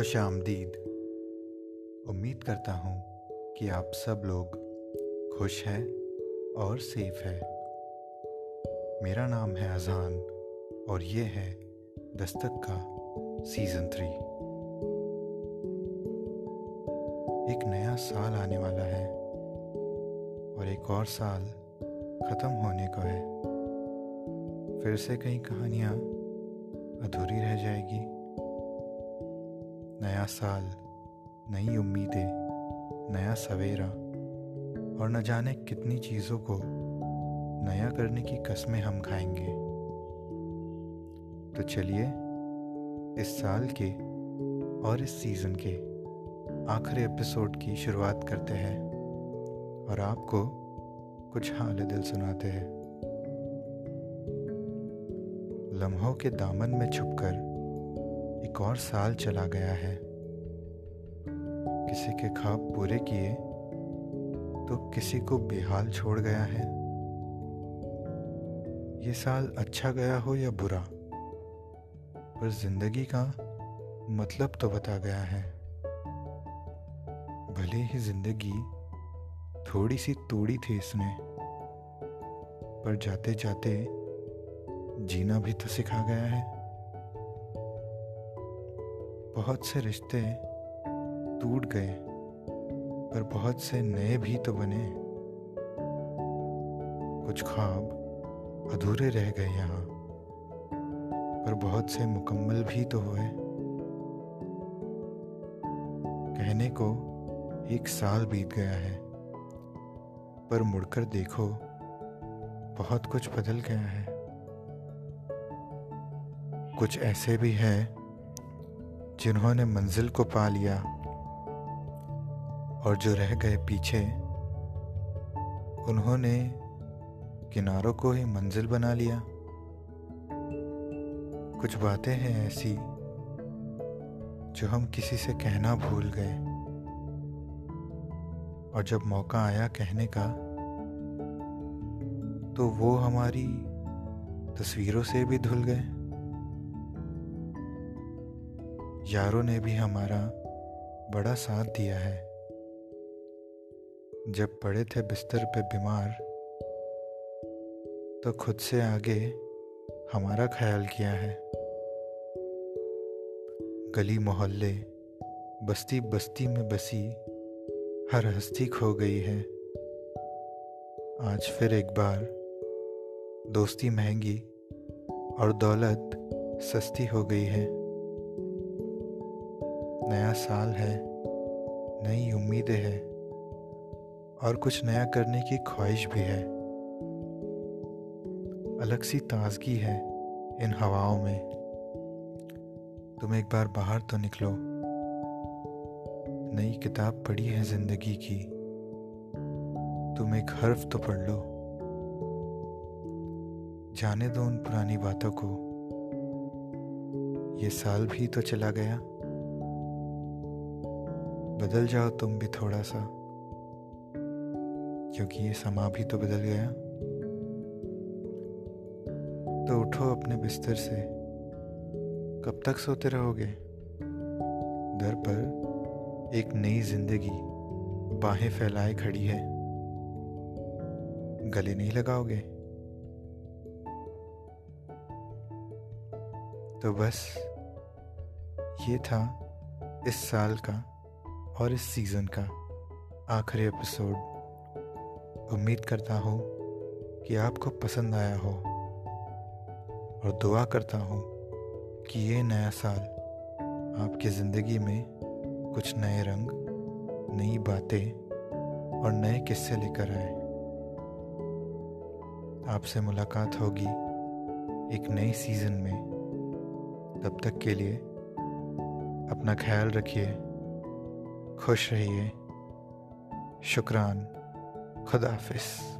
खुश आमदीद उम्मीद करता हूँ कि आप सब लोग खुश हैं और सेफ़ है। मेरा नाम है अजान और ये है दस्तक का सीज़न थ्री। एक नया साल आने वाला है और एक और साल ख़त्म होने को है। फिर से कई कहानियाँ अधूरी रह जाएगी। नया साल, नई उम्मीदें, नया सवेरा और न जाने कितनी चीज़ों को नया करने की कस्में हम खाएँगे। तो चलिए इस साल के और इस सीज़न के आखिरी एपिसोड की शुरुआत करते हैं और आपको कुछ हाल दिल सुनाते हैं। लम्हों के दामन में छुपकर एक और साल चला गया है। किसी के ख्वाब पूरे किए तो किसी को बेहाल छोड़ गया है। ये साल अच्छा गया हो या बुरा? पर ज़िंदगी का मतलब तो बता गया है। भले ही ज़िंदगी थोड़ी सी तोड़ी थी इसने पर जाते जाते जीना भी तो सिखा गया है। बहुत से रिश्ते टूट गए, पर बहुत से नए भी तो बने। कुछ ख्वाब अधूरे रह गए यहाँ, पर बहुत से मुकम्मल भी तो हुए। कहने को एक साल बीत गया है, पर मुड़कर देखो, बहुत कुछ बदल गया है। कुछ ऐसे भी हैं, जिन्होंने मंजिल को पा लिया। और जो रह गए पीछे, उन्होंने किनारों को ही मंजिल बना लिया। कुछ बातें हैं ऐसी, जो हम किसी से कहना भूल गए। और जब मौका आया कहने का तो वो हमारी तस्वीरों से भी धुल गए। यारों ने भी हमारा बड़ा साथ दिया है। जब पड़े थे बिस्तर पे बीमार तो खुद से आगे हमारा ख्याल किया है। गली मोहल्ले बस्ती बस्ती में बसी हर हस्ती खो गई है। आज फिर एक बार दोस्ती महँगी और दौलत सस्ती हो गई है। नया साल है, नई उम्मीदें हैं। और कुछ नया करने की ख्वाहिश भी है। अलग सी ताजगी है इन हवाओं में। तुम एक बार बाहर तो निकलो। नई किताब पढ़ी है ज़िंदगी की। तुम एक हर्फ तो पढ़ लो। जाने दो उन पुरानी बातों को। ये साल भी तो चला गया। बदल जाओ तुम भी थोड़ा सा। क्योंकि ये समा भी तो बदल गया। तो उठो अपने बिस्तर से। कब तक सोते रहोगे? दर पर एक नई ज़िंदगी, बाहें फैलाए खड़ी है। गले नहीं लगाओगे? तो बस, ये था इस साल का और इस सीज़न का आखिरी एपिसोड उम्मीद करता हूँ कि आपको पसंद आया हो और दुआ करता हूँ कि ये नया साल आपकी ज़िंदगी में कुछ नए रंग, नई बातें और नए किस्से लेकर आए। आपसे मुलाकात होगी एक नई सीज़न में। तब तक के लिए अपना ख्याल रखिए, खुश रहिए, शुक्रान। खुदाफिज़